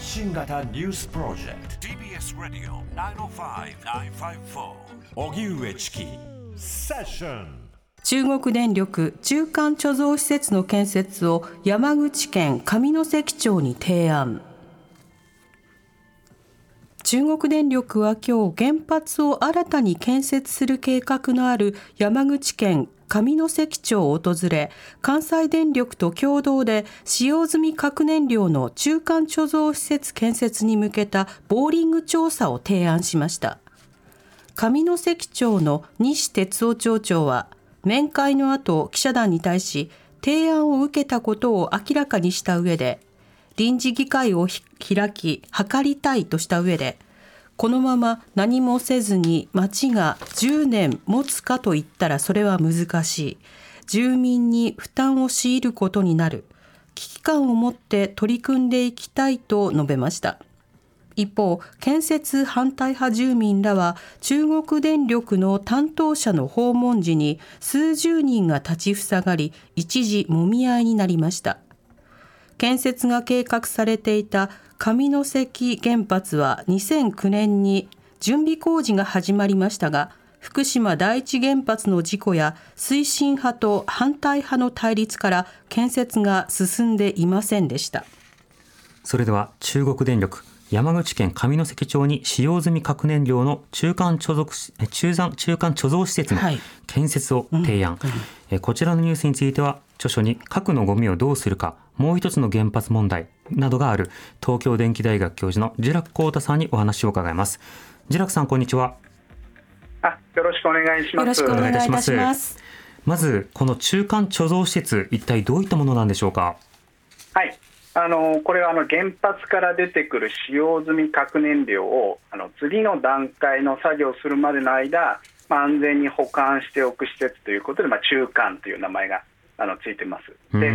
発信型ニュースプロジェクト。TBS ラディオ905-954おぎゅうえちきセッション中国電力中間貯蔵施設の建設を山口県上関町に提案。中国電力は今日原発を新たに建設する計画のある山口県上関町を訪れ関西電力と共同で使用済み核燃料の中間貯蔵施設建設に向けたボーリング調査を提案しました。上関町の西哲夫町長は面会の後記者団に対し提案を受けたことを明らかにした上で臨時議会を開き諮りたいとした上でこのまま何もせずに町が10年持つかといったらそれは難しい。住民に負担を強いることになる。危機感を持って取り組んでいきたいと述べました。一方建設反対派住民らは中国電力の担当者の訪問時に数十人が立ちふさがり一時もみ合いになりました。建設が計画されていた上関原発は2009年に準備工事が始まりましたが福島第一原発の事故や推進派と反対派の対立から建設が進んでいませんでした。それでは中国電力山口県上関町に使用済み核燃料の中間貯蔵中中間貯蔵施設の建設を提案、はいうん。うん、こちらのニュースについては著書に核のゴミをどうするかもう一つの原発問題などがある東京電機大学教授のジュラクコータさんにお話を伺います。ジュラクさんこんにちは。あよろしくお願いします。よろしくお願いいたします。まずこの中間貯蔵施設一体どういったものなんでしょうか？はい。あのこれはあの原発から出てくる使用済み核燃料をあの次の段階の作業するまでの間、まあ、安全に保管しておく施設ということで、まあ、中間という名前があのついてます。で、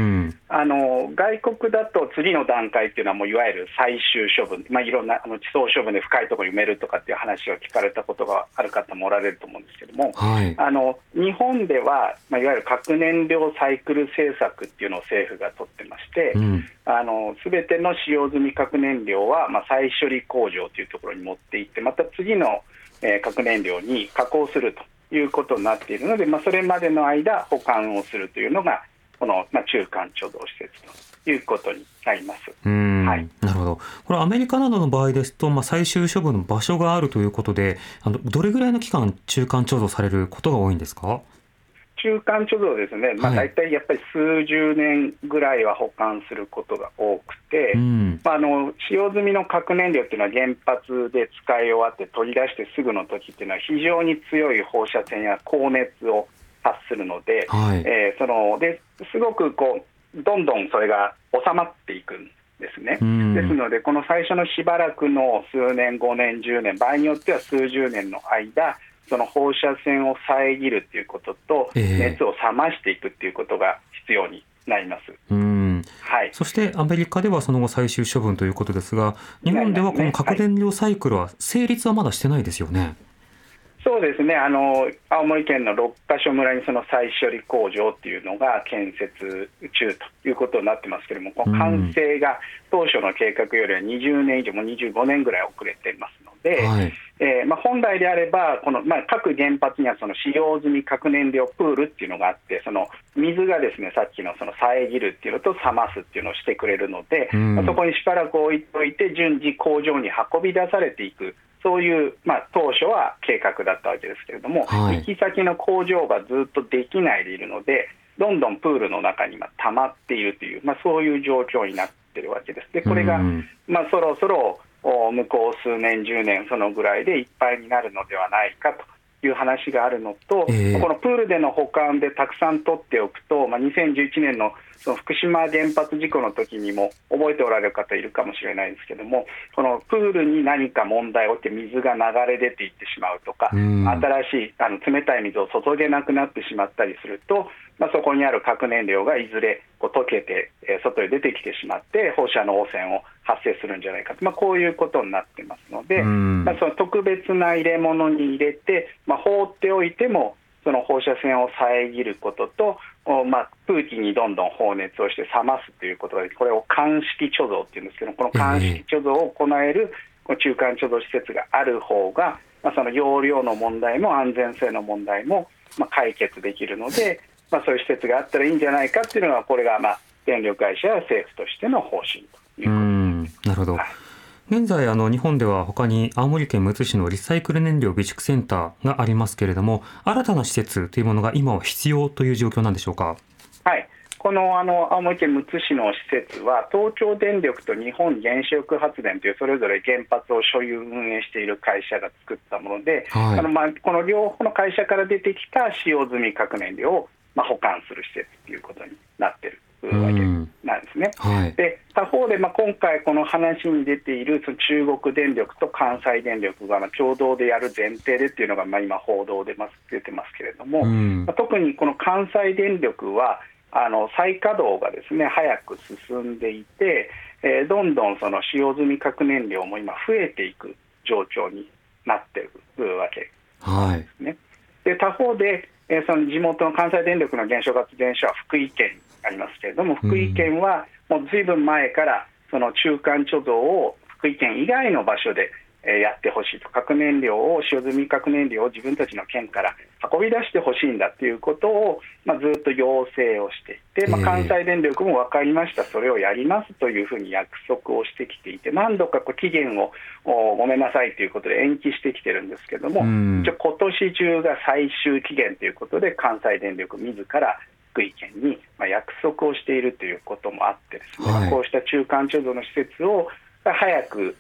あの外国だと次の段階っていうのはもういわゆる最終処分、まあいろんなあの地層処分で深いところに埋めるとかっていう話を聞かれたことがある方もおられると思うんですけども、はい、あの日本ではまあいわゆる核燃料サイクル政策っていうのを政府が取ってまして、うん、あのすべての使用済み核燃料はまあ再処理工場というところに持っていってまた次の、えー、核燃料に加工すると。いうことになっているので、まあ、それまでの間、保管をするというのが、この、まあ、中間貯蔵施設ということになります。はい、なるほど。これアメリカなどの場合ですと、まあ、最終処分の場所があるということで、あのどれぐらいの期間、中間貯蔵されることが多いんですか？中間貯蔵ですね、まあ、大体やっぱり数十年ぐらいは保管することが多くて、うん、まあ、あの使用済みの核燃料っていうのは原発で使い終わって取り出してすぐの時っていうのは非常に強い放射線や高熱を発するので、はい、えー、そのですごくこうどんどんそれが収まっていくんですね、うん、ですので、この最初のしばらくの数年、5年、10年、場合によっては数十年の間、その放射線を遮るっていうことと、熱を冷ましていくっていうことが必要になります。うん。はい、そしてアメリカではその後最終処分ということですが、日本ではこの核燃料サイクルは成立はまだしてないですよね。そうですね。あの青森県の6か所村にその再処理工場っていうのが建設中ということになってますけれども、この完成が当初の計画よりは20年以上、も25年ぐらい遅れていますので、はい、えー、まあ、本来であれば、このまあ、各原発にはその使用済み核燃料プールっていうのがあって、その水がですねさっきのその遮るっていうのと冷ますっていうのをしてくれるので、まあ、そこにしばらく置いておいて、順次工場に運び出されていく。そういう、まあ、当初は計画だったわけですけれども、はい、行き先の工場がずっとできないでいるので、どんどんプールの中に溜まっているという、まあ、そういう状況になっているわけです。でこれが、まあ、そろそろ向こう数年、10年、そのぐらいでいっぱいになるのではないかという話があるのと、えー、このプールでの保管でたくさん取っておくと、まあ、2011年のその福島原発事故の時にも覚えておられる方いるかもしれないですけども、このプールに何か問題が起きて水が流れ出ていってしまうとか、新しいあの冷たい水を注げなくなってしまったりすると、まあ、そこにある核燃料がいずれこう溶けて、えー、外へ出てきてしまって、放射能汚染を発生するんじゃないかと、まあ、こういうことになってますので、まあ、その特別な入れ物に入れて、まあ、放っておいても、その放射線を遮ることと、まあ、空気にどんどん放熱をして冷ますということで、これを乾式貯蔵っていうんですけど、この乾式貯蔵を行える中間貯蔵施設がある方が、まあ、その容量の問題も安全性の問題もまあ解決できるので、まあ、そういう施設があったらいいんじゃないかっていうのが、これがまあ電力会社や政府としての方針ということなるほど、はい現在あの日本では他に青森県むつ市のリサイクル燃料備蓄センターがありますけれども新たな施設というものが今は必要という状況なんでしょうか？はい。このあの青森県むつ市の施設は東京電力と日本原子力発電というそれぞれ原発を所有運営している会社が作ったもので、はい、あのまあ、この両方の会社から出てきた使用済み核燃料をまあ保管する施設ということになっているわけなんですね。はい、で他方で、まあ、今回、この話に出ているその中国電力と関西電力が共同でやる前提でっていうのが、まあ、今、報道でます出てますけれども、まあ、特にこの関西電力は、あの再稼働がですね早く進んでいて、えー、どんどんその使用済み核燃料も今、増えていく状況になっているわけですね。はい、で他方で、えー、その地元の関西電力の原子力発電所は福井県ありますけれども、福井県はもうずいぶん前から、その中間貯蔵を福井県以外の場所でやってほしいと、核燃料を、使用済み核燃料を自分たちの県から運び出してほしいんだということを、まあ、ずっと要請をしていて、まあ、関西電力も分かりました、それをやりますというふうに約束をしてきていて、何度かこう期限をごめんなさいということで延期してきてるんですけども、今年中が最終期限ということで、関西電力自ら福井県に約束をしているということもあってですね、はい、こうした中間貯蔵の施設を早く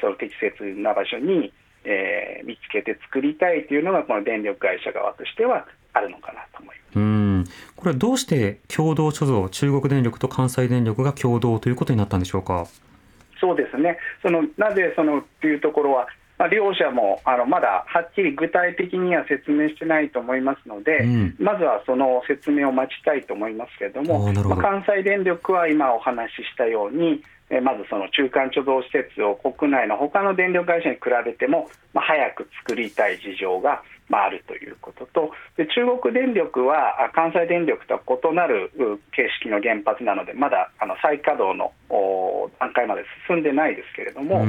その適切な場所に、えー、見つけて作りたいというのがこの電力会社側としてはあるのかなと思います。うん。これはどうして共同貯蔵中国電力と関西電力が共同ということになったんでしょうか？そうですね。そのなぜそのというところはまあ、両者もあのまだはっきり具体的には説明してないと思いますので、うん、まずはその説明を待ちたいと思いますけれども、まあ、関西電力は今お話ししたように、えまずその中間貯蔵施設を国内の他の電力会社に比べても、まあ、早く作りたい事情が、まあ、あるということとで中国電力は関西電力とは異なる形式の原発なのでまだあの再稼働の段階まで進んでないですけれども、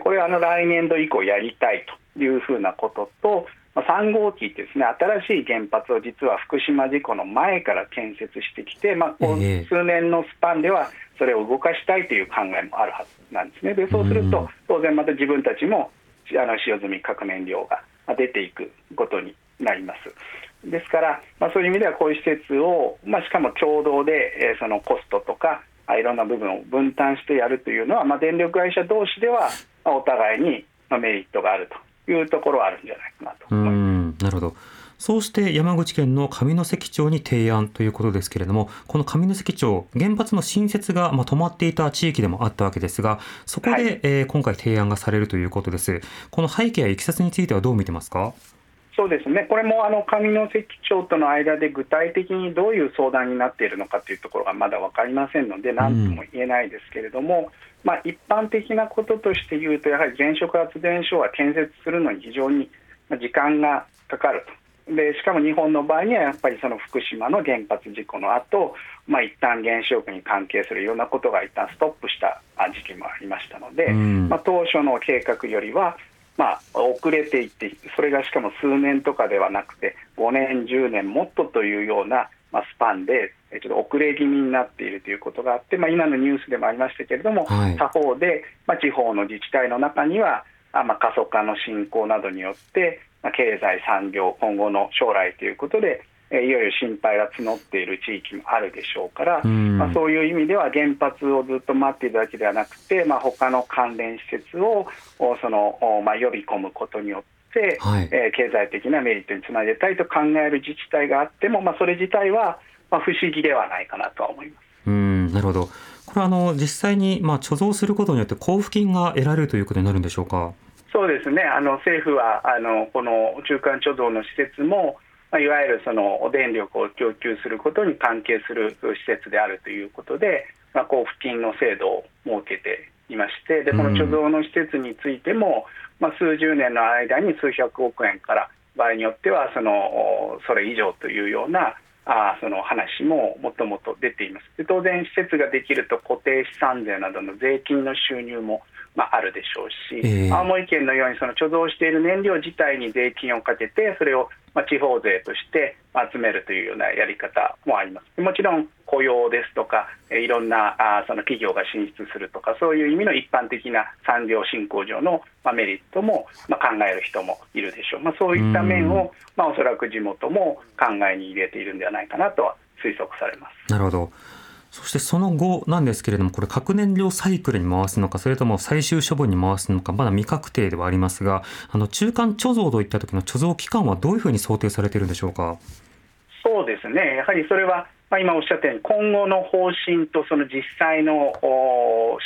これはあの来年度以降やりたいというふうなことと、3号機ってですね新しい原発を実は福島事故の前から建設してきて、まあ、こう数年のスパンではそれを動かしたいという考えもあるはずなんですね。でそうすると当然また自分たちもあの使用済み核燃料が出ていくことになります。ですから、まあ、そういう意味ではこういう施設を、まあ、しかも共同で、えー、そのコストとかいろんな部分を分担してやるというのは、まあ、電力会社同士では、まあ、お互いにメリットがあるというところはあるんじゃないかなと思います。なるほどそうして山口県の上関町に提案ということですけれども、この上関町、原発の新設がま止まっていた地域でもあったわけですが、そこで、はい、えー、今回提案がされるということです。この背景やいきさつについてはどう見てますか？そうですね、これもあの上関町との間で具体的にどういう相談になっているのかというところがまだ分かりませんので、なんとも言えないですけれども、うん、まあ、一般的なこととして言うと、やはり原子力発電所は建設するのに非常に時間がかかると。でしかも日本の場合にはやっぱりその福島の原発事故の後、まあ一旦原子力に関係するようなことが一旦ストップした時期もありましたので、うん、まあ、当初の計画よりは、まあ、遅れていって、それがしかも数年とかではなくて、5年、10年もっとというような、まあ、スパンで、ちょっと遅れ気味になっているということがあって、まあ、今のニュースでもありましたけれども、はい、他方で、まあ、地方の自治体の中には、あまあ、過疎化の進行などによって、まあ、経済、産業、今後の将来ということで、えいよいよ心配が募っている地域もあるでしょうから、まあ、そういう意味では原発をずっと待っているだけではなくて、まあ、他の関連施設をその、まあ、呼び込むことによって、はい、えー、経済的なメリットにつなげたいと考える自治体があっても、まあ、それ自体は、まあ、不思議ではないかなとは思います。うんなるほどこれはあの実際にまあ貯蔵することによって交付金が得られるということになるんでしょうか？そうですねあの政府はあのこの中間貯蔵の施設も、まあ、いわゆるその電力を供給することに関係する施設であるということで、まあ、交付金の制度を設けていましてでこの貯蔵の施設についても、まあ、数十年の間に数百億円から場合によってはそのそれ以上というようなあその話ももともと出ています。で当然、施設ができると固定資産税などの税金の収入も、まあ、あるでしょうし、えー、青森県のようにその貯蔵している燃料自体に税金をかけてそれをまあ、地方税として集めるというようなやり方もあります。もちろん雇用ですとか、いろんなあその企業が進出するとか、そういう意味の一般的な産業振興上の、まあ、メリットも、まあ、考える人もいるでしょう、まあ、そういった面を、まあ、おそらく地元も考えに入れているんではないかなとは推測されます。なるほどそしてその後なんですけれども、これ、核燃料サイクルに回すのか、それとも最終処分に回すのか、まだ未確定ではありますが、あの中間貯蔵といった時の貯蔵期間はどういうふうに想定されているんでしょうか？そうですね、やはりそれは、まあ、今おっしゃったように、今後の方針とその実際の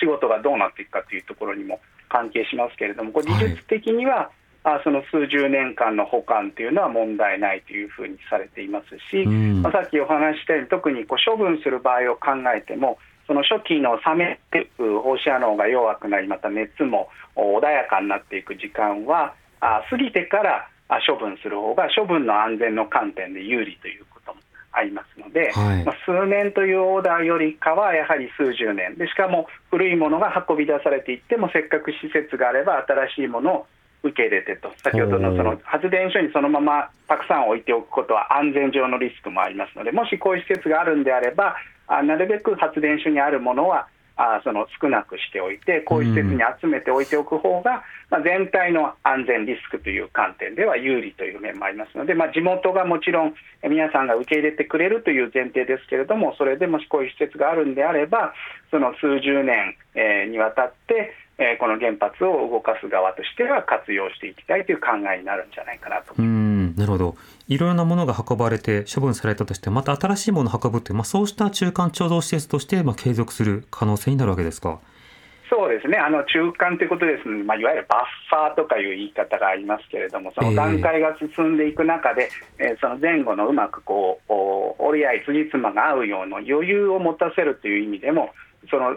仕事がどうなっていくかというところにも関係しますけれども、これ技術的には、あその数十年間の保管というのは問題ないというふうにされていますし、まあ、さっきお話したように、特にこう処分する場合を考えても、その初期の冷めて放射能が弱くなり、また熱も穏やかになっていく時間は、あ過ぎてから処分する方が処分の安全の観点で有利ということもありますので、はい、まあ、数年というオーダーよりかはやはり数十年。でしかも古いものが運び出されていってもせっかく施設があれば新しいものを受け入れてと、先ほどのその発電所にそのままたくさん置いておくことは安全上のリスクもありますので、もしこういう施設があるんであれば、あなるべく発電所にあるものはあその少なくしておいて、こういう施設に集めておいておく方が、まあ、全体の安全リスクという観点では有利という面もありますので、まあ、地元がもちろん皆さんが受け入れてくれるという前提ですけれども、それでもしこういう施設があるんであれば、その数十年、えー、にわたって、えー、この原発を動かす側としては活用していきたいという考えになるんじゃないかなと。うんなるほど。いろいろなものが運ばれて処分されたとしてまた新しいものを運ぶという、まあ、そうした中間貯蔵施設としてまあ継続する可能性になるわけですか？そうですね、あの中間ということですので、まあ、いわゆるバッファーとかいう言い方がありますけれども、その段階が進んでいく中で、えー、えー、その前後のうまくこう折り合い、つじつまが合うような余裕を持たせるという意味でも、その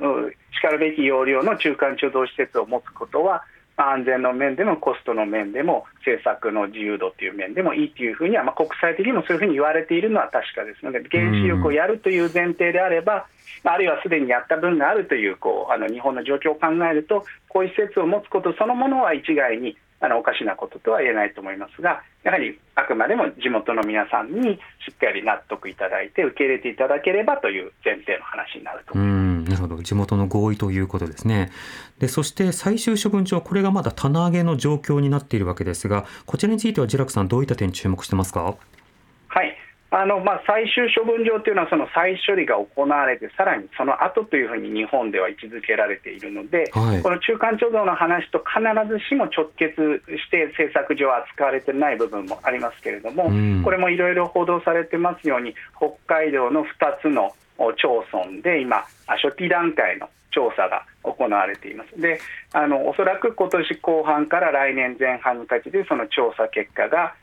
しかるべき容量の中間貯蔵施設を持つことは、安全の面でもコストの面でも政策の自由度という面でもいいというふうには、まあ、国際的にもそういうふうに言われているのは確かですので原子力をやるという前提であれば、あるいはすでにやった分があるというこうあの日本の状況を考えるとこういう施設を持つことそのものは一概にあのおかしなこととは言えないと思いますが、やはりあくまでも地元の皆さんにしっかり納得いただいて、受け入れていただければという前提の話になると思います。なるほど、地元の合意ということですね。でそして最終処分場、これがまだ棚上げの状況になっているわけですが、こちらについては、ジラクさん、どういった点に注目してますか？はいあのまあ、最終処分場というのは、その再処理が行われて、さらにその後というふうに日本では位置づけられているので、はい、この中間貯蔵の話と必ずしも直結して政策上扱われてない部分もありますけれども、うん、これもいろいろ報道されてますように、北海道の2つの町村で今、初期段階の調査が行われています。で、あのおそらく今年後半から来年前半にかけて、その調査結果が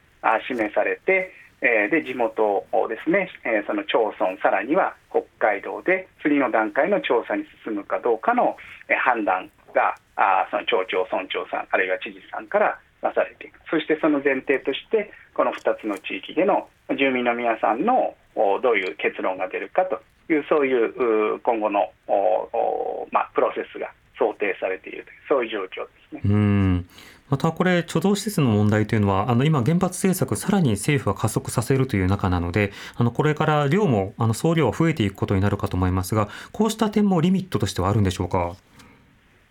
示されて、えで地元をですね、えその町村、さらには北海道で次の段階の調査に進むかどうかの、判断があその町長、村長さん、あるいは知事さんからなされていく、そしてその前提として、この2つの地域での住民の皆さんのどういう結論が出るかという、そういう今後の、まあ、プロセスが想定されているという、そういう状況ですね。またこれ、貯蔵施設の問題というのは、あの今、原発政策、さらに政府は加速させるという中なので、あのこれから量も、あの総量は増えていくことになるかと思いますが、こうした点もリミットとしてはあるんでしょうか？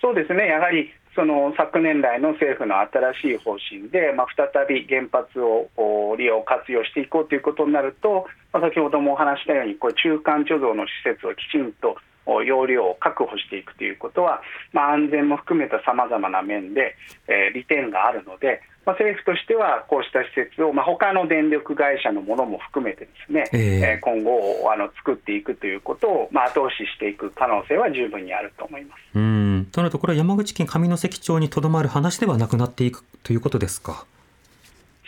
そうですね、やはりその昨年来の政府の新しい方針で、まあ、再び原発を利用、活用していこうということになると、まあ、先ほどもお話したように、これ中間貯蔵の施設をきちんと容量を確保していくということは、まあ、安全も含めたさまざまな面で、えー、利点があるので、まあ、政府としてはこうした施設を、まあ、他の電力会社のものも含めてですね、えー、今後あの作っていくということを、まあ、後押ししていく可能性は十分にあると思います。うん。となると、これは山口県上関町にとどまる話ではなくなっていくということですか？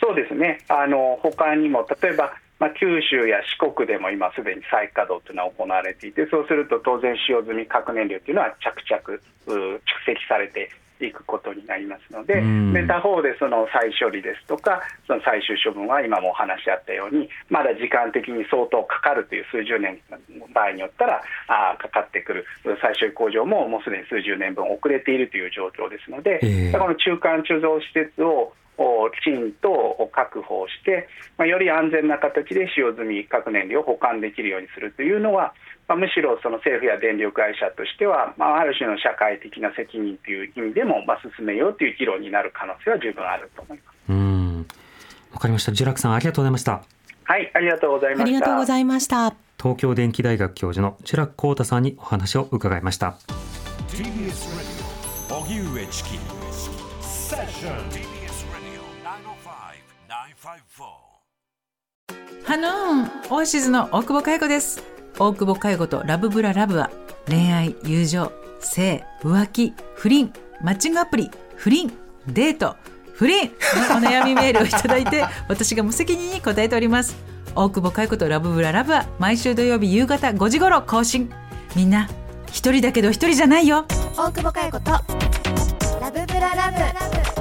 そうですね。あの他にも例えばまあ、九州や四国でも今すでに再稼働というのは行われていてそうすると当然使用済み核燃料というのは着々蓄積されていくことになりますので、で他方でその再処理ですとか、その最終処分は今もお話しあったように、まだ時間的に相当かかるという数十年、場合によったらあかかってくる、再処理工場ももうすでに数十年分遅れているという状況ですので、えー、この中間貯蔵施設をきちんと確保して、まあ、より安全な形で使用済み核燃料を保管できるようにするというのは、まあ、むしろその政府や電力会社としては、まあ、ある種の社会的な責任という意味でも、まあ、進めようという議論になる可能性は十分あると思います。うんわかりました。ジュラクさんありがとうございました。はい、ありがとうございました。ありがとうございました。東京電機大学教授のジュラクコータさんにお話を伺いました。ハノーンオーシズの大久保佳代子です。大久保佳代子とラブブララブは恋愛友情性浮気不倫。マッチングアプリ不倫。デート。不倫。のお悩みメールをいただいて私が無責任に答えております。大久保佳代子とラブブララブは毎週土曜日夕方5時頃更新。みんな一人だけど一人じゃないよ。大久保佳代子とラブブララブ。